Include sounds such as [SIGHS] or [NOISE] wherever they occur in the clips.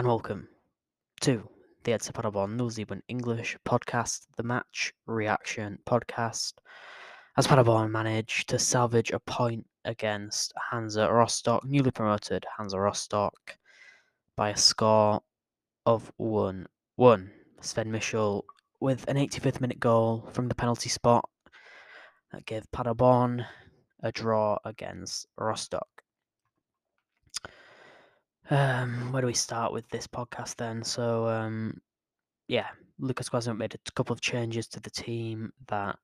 And welcome to the Ed Zealand English podcast, the match reaction podcast. As Paderborn managed to salvage a point against Hansa Rostock, newly promoted Hansa Rostock, by a score of 1 1. Sven Michel with an 85th minute goal from the penalty spot that gave Paderborn a draw against Rostock. Um, where do we start with this podcast then? So, um, yeah, Lucas Kwasniok made a couple of changes to the team that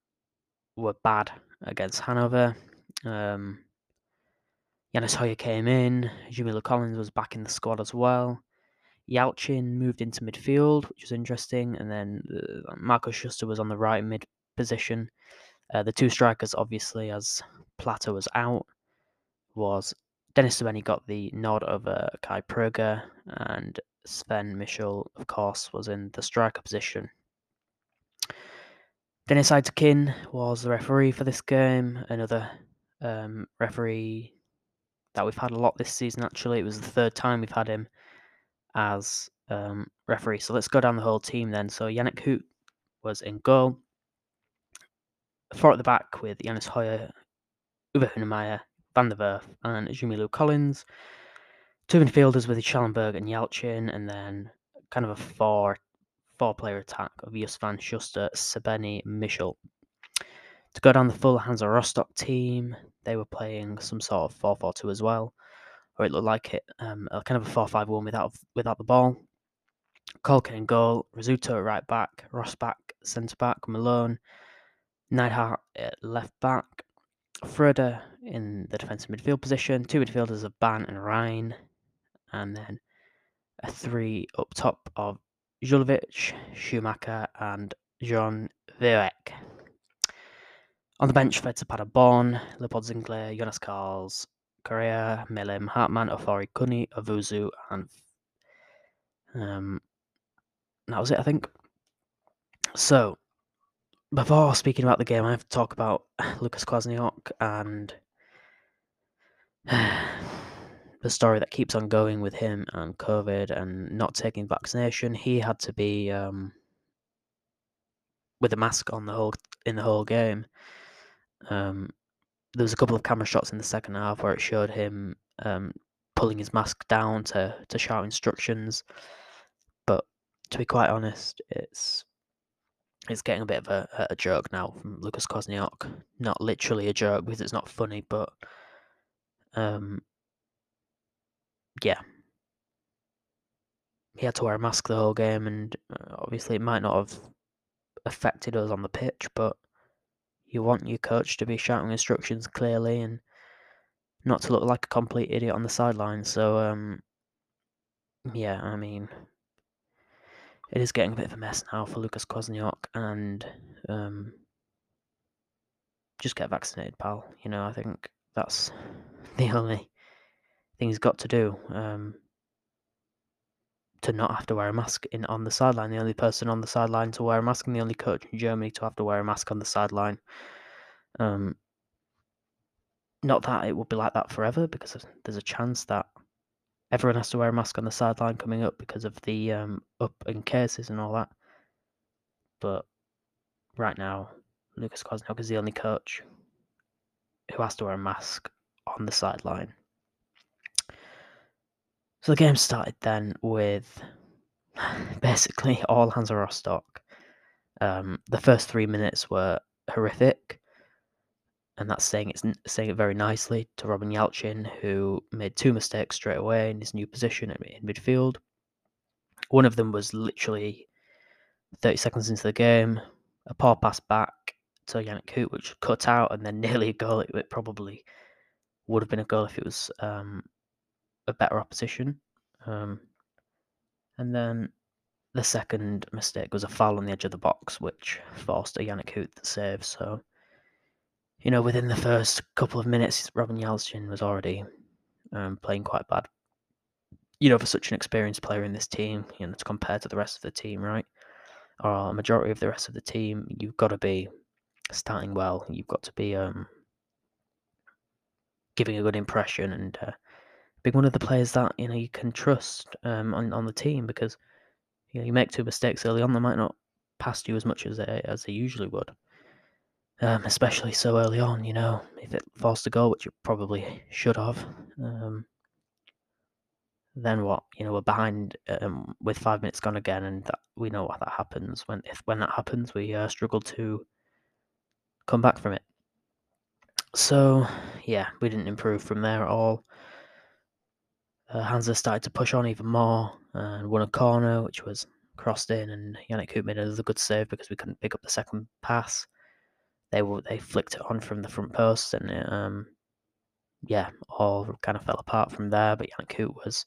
were bad against Hanover. Um, Jannis Heuer came in. Jamilu Collins was back in the squad as well. Yalchin moved into midfield, which was interesting, and then uh, Marco Schuster was on the right mid position. Uh, the two strikers, obviously, as Platte was out, was Dennis Srbeny got the nod over Kai Pröger, and Sven Michel, of course, was in the striker position. Deniz Aytekin was the referee for this game, another um, referee that we've had a lot this season, actually. It was the third time we've had him as um, referee. So let's go down the whole team then. So Jannik Huth was in goal. Four at the back with Jannis Heuer, Uwe Hünemeier, Van der Werff, and Jamilu Collins. Two midfielders with Schallenberg and Yalchin, and then kind of a four four player attack of Justvan Schuster, Srbeny, Michel. To go down the full Hansa Rostock team, they were playing some sort of 4 4 2 as well, or it looked like it, um, kind of a 4 5 1 without, without the ball. Kolke in goal, Rizzuto at right back, Rossbach centre back, Malone, Neidhart at left back, Fröde in the defensive midfield position, two midfielders of Bahn and Rhein, and then a three up top of Julovic, Schumacher, and John Verhoek. On the bench for Paderborn, Leopold Zingerle, Jonas Carls, Correia, Melim, Hartman, Ofori Cuni, Owusu, and um, that was it, I think. So, before speaking about the game, I have to talk about [SIGHS] Lucas Kwasniok and [SIGHS] the story that keeps on going with him and COVID and not taking vaccination. He had to be um, with a mask on the whole in the whole game. Um, there was a couple of camera shots in the second half where it showed him um, pulling his mask down to to shout instructions. But to be quite honest, it's it's getting a bit of a, a joke now from Lucas Kwasniok. Not literally a joke because it's not funny, but um, yeah, he had to wear a mask the whole game, and uh, obviously it might not have affected us on the pitch, but you want your coach to be shouting instructions clearly and not to look like a complete idiot on the sideline. So, um, yeah, I mean, it is getting a bit of a mess now for Lucas Kwasniok, and um, just get vaccinated, pal. You know, I think that's [LAUGHS] the only thing he's got to do. Um, to not have to wear a mask in on the sideline. The only person on the sideline to wear a mask, and the only coach in Germany to have to wear a mask on the sideline. Um, not that it will be like that forever, because there's a chance that everyone has to wear a mask on the sideline coming up because of the um, up in cases and all that. But right now, Lucas Kwasniok is the only coach who has to wear a mask on the sideline. So the game started then with [LAUGHS] basically all Hansa Rostock. Um, the first three minutes were horrific, and that's saying it's saying it very nicely to Robin Yalchin, who made two mistakes straight away in his new position in midfield. One of them was literally 30 seconds into the game, a poor pass back to Jannik Huth, which cut out and then [LAUGHS] nearly a goal. It, it probably would have been a goal if it was um, a better opposition. Um, and then the second mistake was a foul on the edge of the box, which forced a Jannik Huth save. So, you know, within the first couple of minutes, Robin Yalchin was already um, playing quite bad. You know, for such an experienced player in this team, you know, to compare to the rest of the team, right? Or a majority of the rest of the team, you've got to be starting well. You've got to be um, giving a good impression and uh, being one of the players that you know you can trust um, on on the team because you know you make two mistakes early on, they might not pass you as much as they as they usually would. Um, especially so early on, you know, if it falls to goal, which it probably should have, um, then what? You know, we're behind um, with five minutes gone again, and that, we know what that happens. When if when that happens, we uh, struggle to come back from it. So yeah, we didn't improve from there at all. Uh, Hansa started to push on even more and won a corner, which was crossed in, and Jannik Huth made another good save because we couldn't pick up the second pass. They were they flicked it on from the front post, and it, um, yeah, all kind of fell apart from there. But Jannik Huth was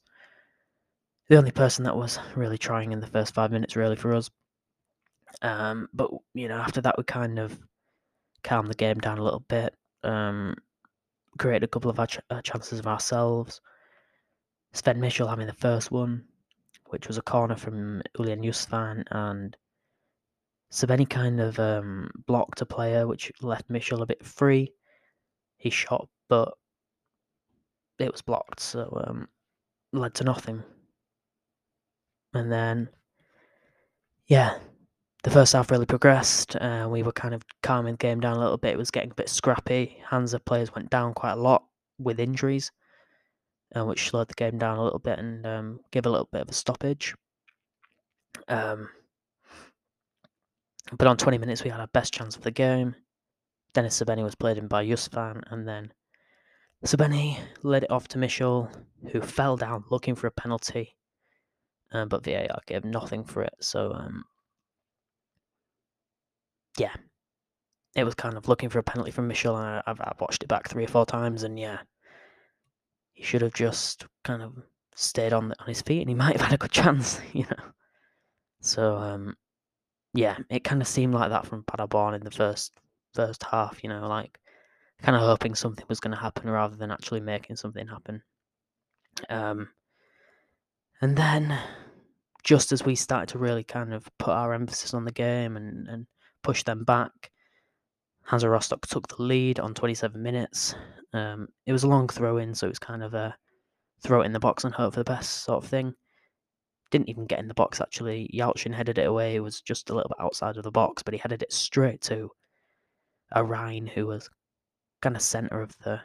the only person that was really trying in the first five minutes, really for us. Um, but you know, after that, we kind of calmed the game down a little bit. Um, created a couple of our ch- uh, chances of ourselves. Sven Michel having the first one, which was a corner from Julian Justvan, and Srbeny kind of um, blocked a player, which left Michel a bit free. He shot, but it was blocked, so um, led to nothing. And then, yeah, the first half really progressed. Uh, we were kind of calming the game down a little bit. It was getting a bit scrappy. Hands of players went down quite a lot with injuries uh, which slowed the game down a little bit and um, gave a little bit of a stoppage. Um, but on 20 minutes, we had our best chance of the game. Dennis Srbeny was played in by Justvan, and then Srbeny led it off to Michel, who fell down looking for a penalty, um, but VAR gave nothing for it. So, um, yeah, it was kind of looking for a penalty from Michel. I, I've, I've watched it back three or four times, and yeah, he should have just kind of stayed on the, on his feet, and he [LAUGHS] might have had a good chance, [LAUGHS] you know. So um, yeah, it kind of seemed like that from Paderborn in the first first half, you know, like kind of hoping something was going to happen rather than actually making something happen. Um, and then, just as we started to really kind of put our emphasis on the game and, and push them back, Hansa Rostock took the lead on 27 minutes. Um, it was a long throw in, so it was kind of a throw it in the box and hope for the best sort of thing. Didn't even get in the box actually. Yalchin headed it away. It was just a little bit outside of the box, but he headed it straight to a Rhein who was kind of centre of the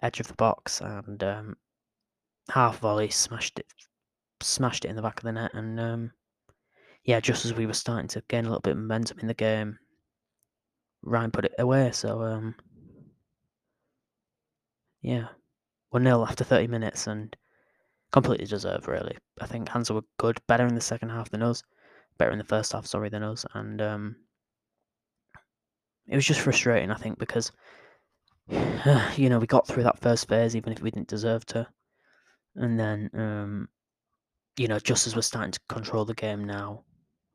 edge of the box and um, half volley smashed it, smashed it in the back of the net. And um, yeah, just as we were starting to gain a little bit of momentum in the game, Rhein put it away. So um, yeah, one 0 after thirty minutes and completely deserved. Really, I think Hansa were good, better in the second half than us, better in the first half, sorry, than us, and um, it was just frustrating. I think because [SIGHS] you know we got through that first phase even if we didn't deserve to, and then um, you know just as we're starting to control the game now,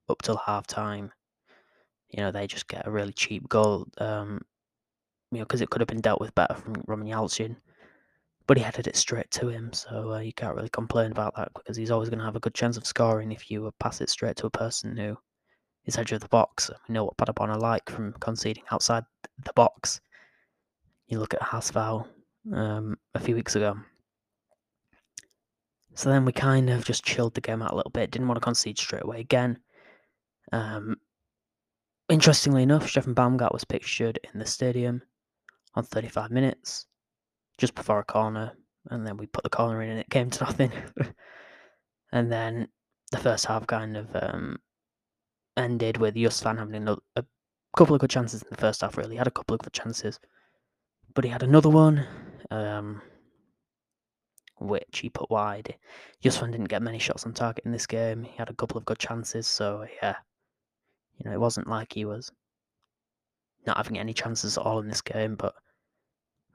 up till half time you know, they just get a really cheap goal. Um, you know, because it could have been dealt with better from Roman Yalchin, but he headed it straight to him, so uh, you can't really complain about that because he's always going to have a good chance of scoring if you pass it straight to a person who is edge of the box. We know what Paderborn are like from conceding outside the box. You look at HSV um, a few weeks ago. So then we kind of just chilled the game out a little bit. Didn't want to concede straight away again. Um, Interestingly enough, Steffen Baumgart was pictured in the stadium on 35 minutes, just before a corner, and then we put the corner in and it came to [LAUGHS] nothing. and then the first half kind of um, ended with Justvan having a, a couple of good chances in the first half, really. He had a couple of good chances. But he had another one, um, which he put wide. Justvan didn't get many shots on target in this game. He had a couple of good chances, so yeah, you know, it wasn't like he was not having any chances at all in this game, but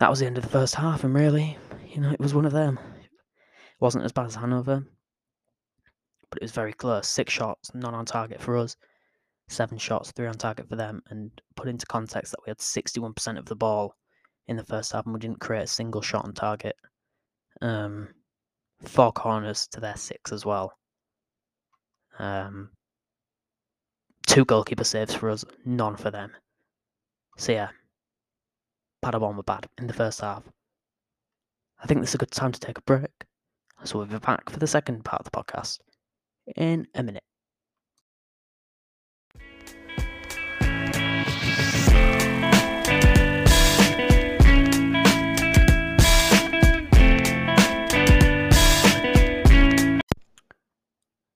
that was the end of the first half, and really, you know, it was one of them. It wasn't as bad as Hanover, but it was very close. Six shots, none on target for us, seven shots, three on target for them, and put into context that we had 61% of the ball in the first half and we didn't create a single shot on target. Um, four corners to their six as well. Um, two goalkeeper saves for us, none for them. So yeah, Paderborn were bad in the first half. I think this is a good time to take a break. So we'll be back for the second part of the podcast in a minute.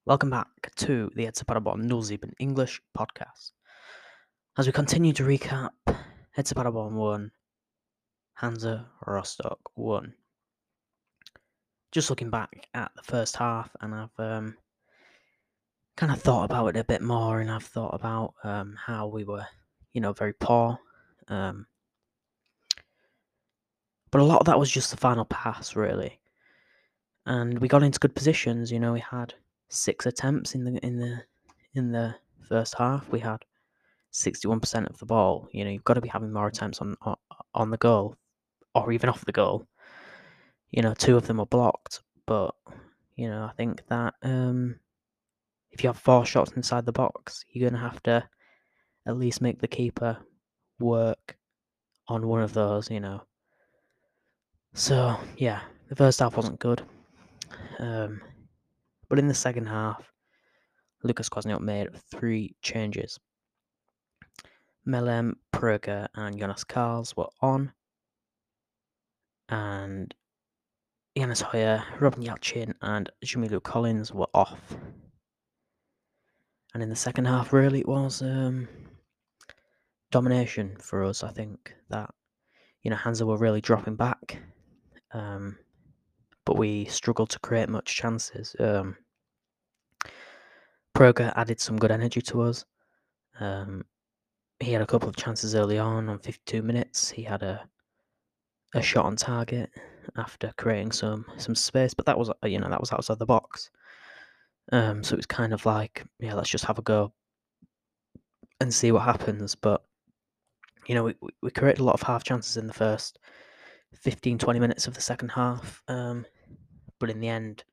Welcome back to the SC Paderborn Nullsieben English podcast. As we continue to recap, SC Paderborn 1, Hansa Rostock 1. Just looking back at the first half, and I've um, kind of thought about it a bit more, and I've thought about um, how we were, you know, very poor. Um, but a lot of that was just the final pass, really. And we got into good positions. You know, we had six attempts in the in the in the first half. We had sixty-one percent of the ball. You know, you've got to be having more attempts on on the goal, or even off the goal. You know, two of them were blocked, but you know, I think that um, if you have four shots inside the box, you're gonna have to at least make the keeper work on one of those. You know. So yeah, the first half wasn't good. Um, but in the second half, Lucas Kwasniok made three changes. Melem, Pröger, and Jonas Carls were on. And Jannis Heuer, Robin Yalchin, and Jamilu Collins were off. And in the second half, really, it was um, domination for us. I think that, you know, Hansa were really dropping back. Um, but we struggled to create much chances. Um, Pröger added some good energy to us. Um, he had a couple of chances early on on 52 minutes. He had a a shot on target after creating some some space, but that was uh, you know that was outside the box. Um, so it was kind of like yeah, let's just have a go and see what happens. But you know we we created a lot of half chances in the first 15 20 minutes of the second half. Um, but in the end,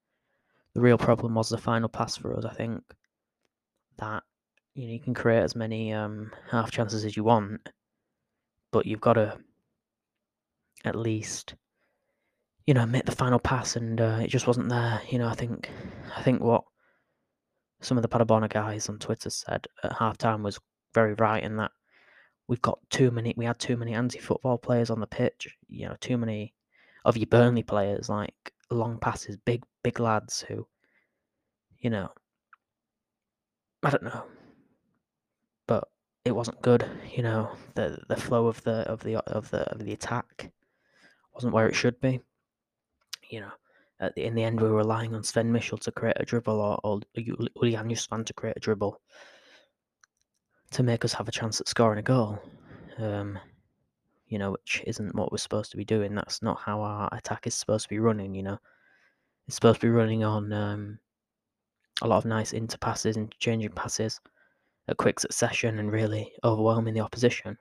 the real problem was the final pass for us. I think that you know you can create as many um, half chances as you want, but you've got to at least you know make the final pass, and uh, it just wasn't there. You know, I think I think what some of the Paderborn guys on Twitter said at halftime was very right in that we've got too many. We had too many anti-football players on the pitch. You know, too many of your Burnley players like long passes, big big lads who, you know, I don't know, but it wasn't good. You know, the the flow of the of the of the of the attack wasn't where it should be. You know, at the, in the end, we were relying on Sven Michel to create a dribble or, or Julian Justvan to create a dribble to make us have a chance at scoring a goal. Um, you know, which isn't what we're supposed to be doing. That's not how our attack is supposed to be running. You know, it's supposed to be running on um, a lot of nice inter passes, interchanging passes, a quick succession, and really overwhelming the opposition.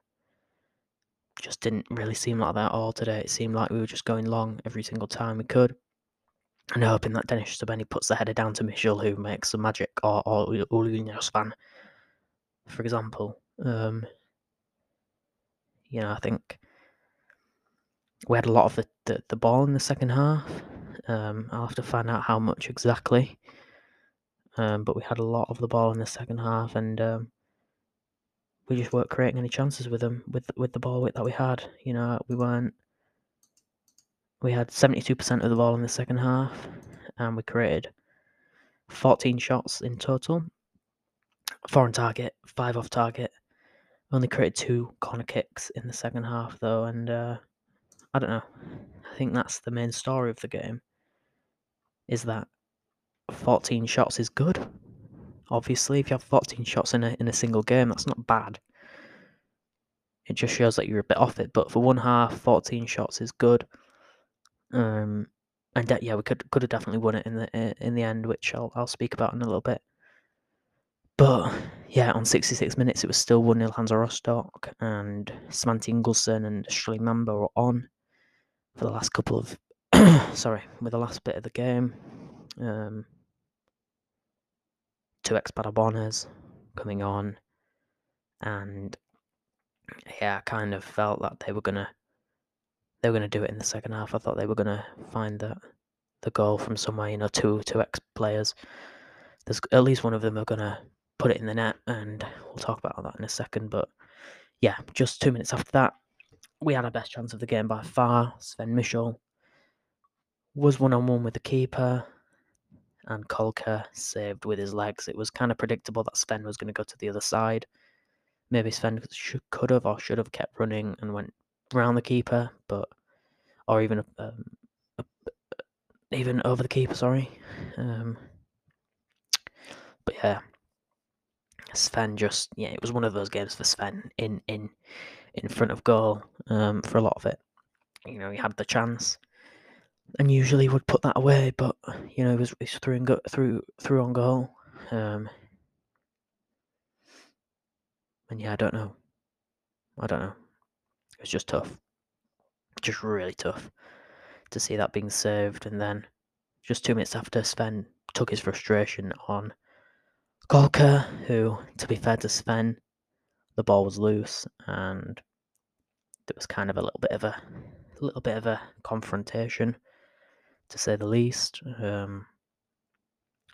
Just didn't really seem like that at all today. It seemed like we were just going long every single time we could. And hoping that Dennis Srbeny puts the header down to Michel, who makes some magic, or, or Julian Justvan, for example. Um, you know, I think we had a lot of the, the, the ball in the second half. Um, I'll have to find out how much exactly. Um, but we had a lot of the ball in the second half, and um, we just weren't creating any chances with them with with the ball that we had. You know, we weren't. We had seventy two percent of the ball in the second half, and we created fourteen shots in total. Four on target, five off target. Only created two corner kicks in the second half, though, and uh, I don't know. I think that's the main story of the game. Is that 14 shots is good. Obviously, if you have 14 shots in a in a single game, that's not bad. It just shows that you're a bit off it. But for one half, 14 shots is good. Um, and de- yeah, we could could have definitely won it in the in the end, which I'll I'll speak about in a little bit. But yeah, on 66 minutes, it was still 1 0 Hansa Rostock, and Svante Ingelsson and Streli Mamba were on for the last couple of [COUGHS] sorry, with the last bit of the game. Um, two ex Paderborners coming on, and yeah, I kind of felt that they were gonna they were to do it in the second half. I thought they were to find the the goal from somewhere. You know, two two ex players. There's at least one of them are to put it in the net, and we'll talk about that in a second. But yeah, just two minutes after that, we had our best chance of the game by far. Sven Michel was one on one with the keeper, and Kolke saved with his legs. It was kind of predictable that Sven was going to go to the other side. Maybe Sven should, could have or should have kept running and went around the keeper, but or even um, even over the keeper. Sorry, um, but yeah, Sven just yeah, it was one of those games for Sven in in in front of goal um, for a lot of it. You know, he had the chance, and usually would put that away, but you know, he was, was through and go, through through on goal. Um, and yeah, I don't know. I don't know. It was just tough, just really tough to see that being saved, and then just two minutes after, Sven took his frustration on Kolke, who, to be fair to Sven, the ball was loose and there was kind of a little bit of a, a little bit of a confrontation, to say the least. Um,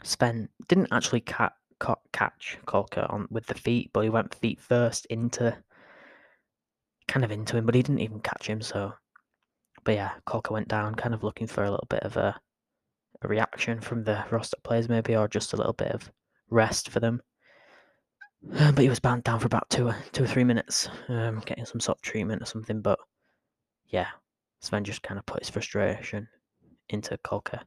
Sven didn't actually ca- ca- catch Kolke on with the feet, but he went feet first into, kind of into him, but he didn't even catch him. So, but yeah, Kolke went down, kind of looking for a little bit of a, a reaction from the Rostock players, maybe, or just a little bit of rest for them. [SIGHS] But he was bound down for about two, two or three minutes, um, getting some sort of treatment or something. But yeah, Sven just kind of put his frustration into Kolke.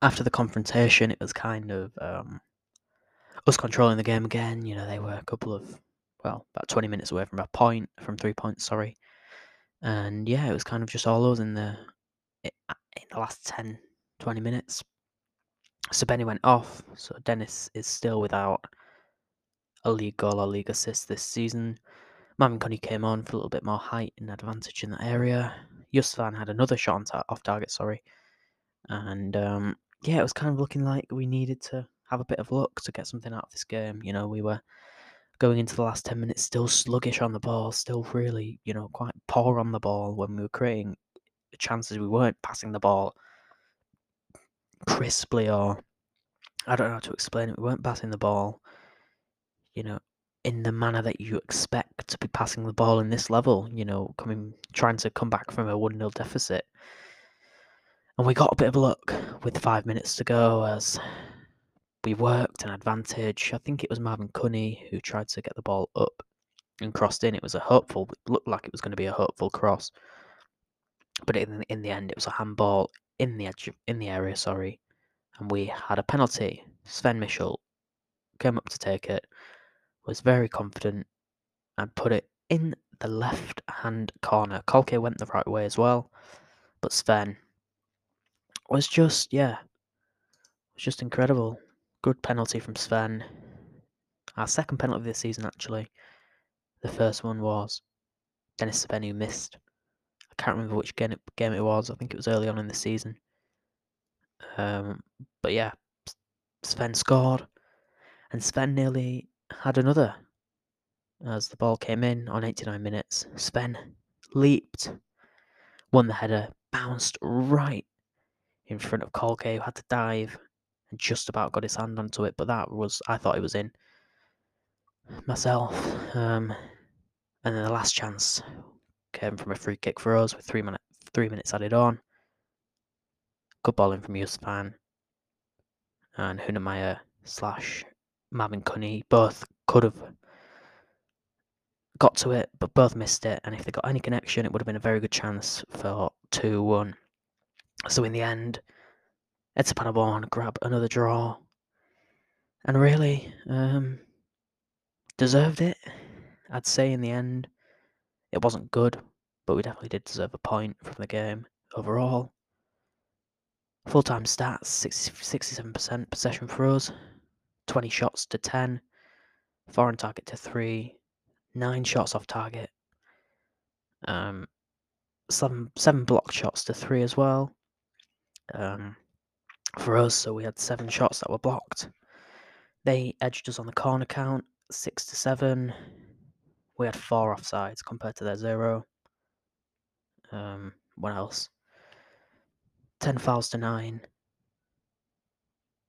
After the confrontation, it was kind of um, us controlling the game again. You know, they were a couple of, well, about 20 minutes away from a point, from three points, sorry. And yeah, it was kind of just all us in the in the last 10, 20 minutes. Srbeny went off. So Dennis is still without a league goal or league assist this season. Marvin Cuni came on for a little bit more height and advantage in that area. Justvan had another shot on off target, sorry. And um, yeah, it was kind of looking like we needed to have a bit of luck to get something out of this game. You know, we were going into the last 10 minutes still sluggish on the ball, still really, you know, quite poor on the ball when we were creating chances. We weren't passing the ball crisply or I don't know how to explain it. We weren't passing the ball, you know, in the manner that you expect to be passing the ball in this level, you know, coming trying to come back from a 1 0 deficit. And we got a bit of luck with five minutes to go as we worked an advantage. I think it was Marvin Cuni who tried to get the ball up and crossed in. It was a hopeful, it looked like it was going to be a hopeful cross. But in, in the end, it was a handball in the edge, in the area, sorry. And we had a penalty. Sven Michel came up to take it, was very confident, and put it in the left hand corner. Kolke went the right way as well, but Sven was just, yeah, was just incredible. Good penalty from Sven. Our second penalty of the season, actually. The first one was Dennis Sven who missed. I can't remember which game it, game it was. I think it was early on in the season. Um, but yeah, Sven scored, and Sven nearly had another as the ball came in on 89 minutes. Sven leaped, won the header, bounced right in front of Kolke, who had to dive and just about got his hand onto it. But that was, I thought it was in myself. Um, and then the last chance came from a free kick for us with three, minute, three minutes added on. Good ball in from Justvan and Hünemeier slash Marvin Cuni. Both could have got to it, but both missed it. And if they got any connection, it would have been a very good chance for 2 1. So in the end, Etapanabon grab another draw. And really, um, deserved it. I'd say in the end, it wasn't good, but we definitely did deserve a point from the game overall. Full time stats 67% possession for us, 20 shots to 10, 4 on target to 3, 9 shots off target, um, 7, seven block shots to 3 as well. Um, for us, so we had 7 shots that were blocked. They edged us on the corner count 6 to 7, We had four offsides compared to their zero. Um, what else? 10 fouls to 9.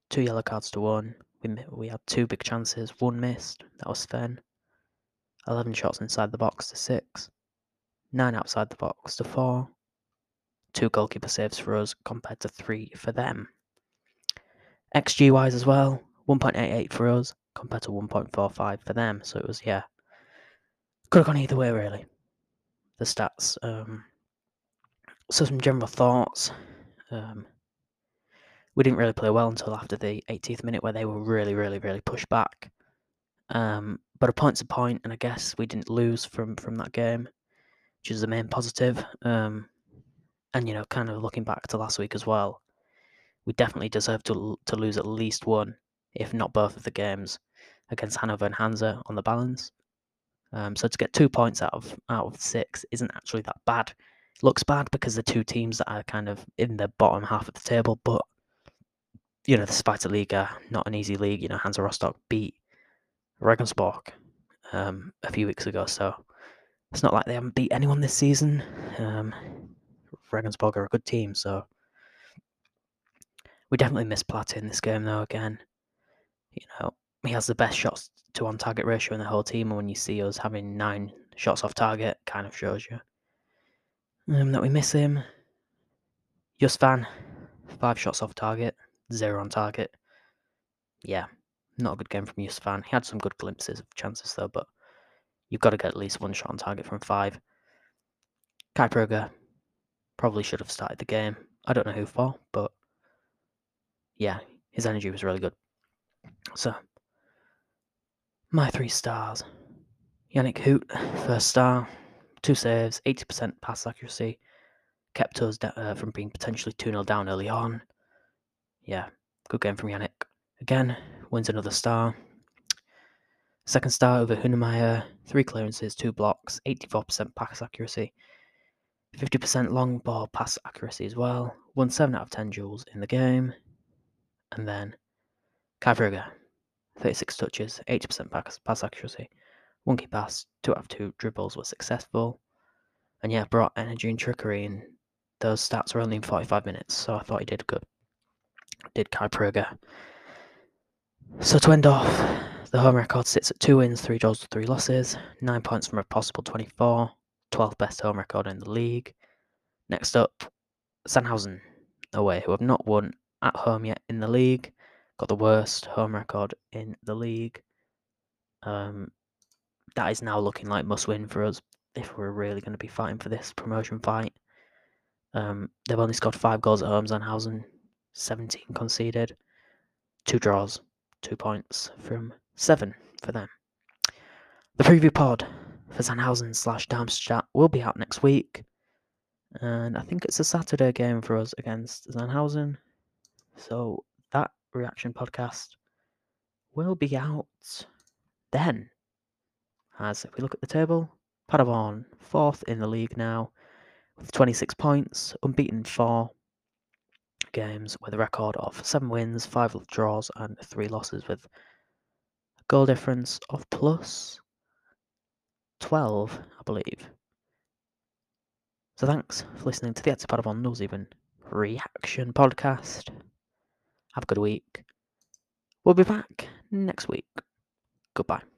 Two yellow cards to 1. We, we had two big chances. One missed. That was Sven. 11 shots inside the box to 6. 9 outside the box to 4. Two goalkeeper saves for us compared to 3 for them. XG wise as well, 1.88 for us compared to 1.45 for them. So it was, yeah, could have gone either way, really. The stats. Um, so, some general thoughts. Um, we didn't really play well until after the 80th minute, where they were really, really, really pushed back. Um, but a point's a point, and I guess we didn't lose from from that game, which is the main positive. Um, and you know, kind of looking back to last week as well, we definitely deserve to to lose at least one, if not both of the games against Hanover and Hansa on the balance. Um, so to get two points out of out of six isn't actually that bad. It looks bad because the two teams that are kind of in the bottom half of the table, but you know the Spider League are not an easy league. You know Hansa Rostock beat Regensburg um, a few weeks ago, so it's not like they haven't beat anyone this season. Um, Regensburg are a good team, so we definitely missed Platte in this game though. Again, you know he has the best shots to on target ratio in the whole team, and when you see us having nine shots off target, kind of shows you um, that we miss him. Justvan, five shots off target, zero on target. Yeah, not a good game from Fan. He had some good glimpses of chances though, but you've got to get at least one shot on target from five. Kai probably should have started the game. I don't know who for, but yeah, his energy was really good. So, my three stars. Jannik Huth, first star, two saves, 80% pass accuracy, kept us uh, from being potentially 2 0 down early on. Yeah, good game from Jannik. Again, wins another star. Second star Uwe Hünemeier, three clearances, two blocks, 84% pass accuracy, 50% long ball pass accuracy as well. Won 7 out of 10 duels in the game. And then Pröger, 36 touches, 80% pass, pass accuracy, one key pass, 2 out of 2 dribbles were successful. And yeah, brought energy and trickery, and those stats were only in 45 minutes, so I thought he did good. Did Kai Pröger. So to end off, the home record sits at 2 wins, 3 draws, 3 losses, 9 points from a possible 24, 12th best home record in the league. Next up, Sandhausen away, who have not won at home yet in the league. Got the worst home record in the league. Um, that is now looking like must win for us if we're really going to be fighting for this promotion fight. Um, they've only scored five goals at home, Sandhausen, 17 conceded, two draws, two points from seven for them. The preview pod for Sandhausen slash Darmstadt will be out next week. And I think it's a Saturday game for us against Sandhausen. So that reaction podcast will be out then. As if we look at the table, Paderborn fourth in the league now with 26 points, unbeaten four games with a record of seven wins, five draws, and three losses with a goal difference of plus 12, I believe. So thanks for listening to the FC Paderborn Knows Even reaction podcast. Have a good week. We'll be back next week. Goodbye.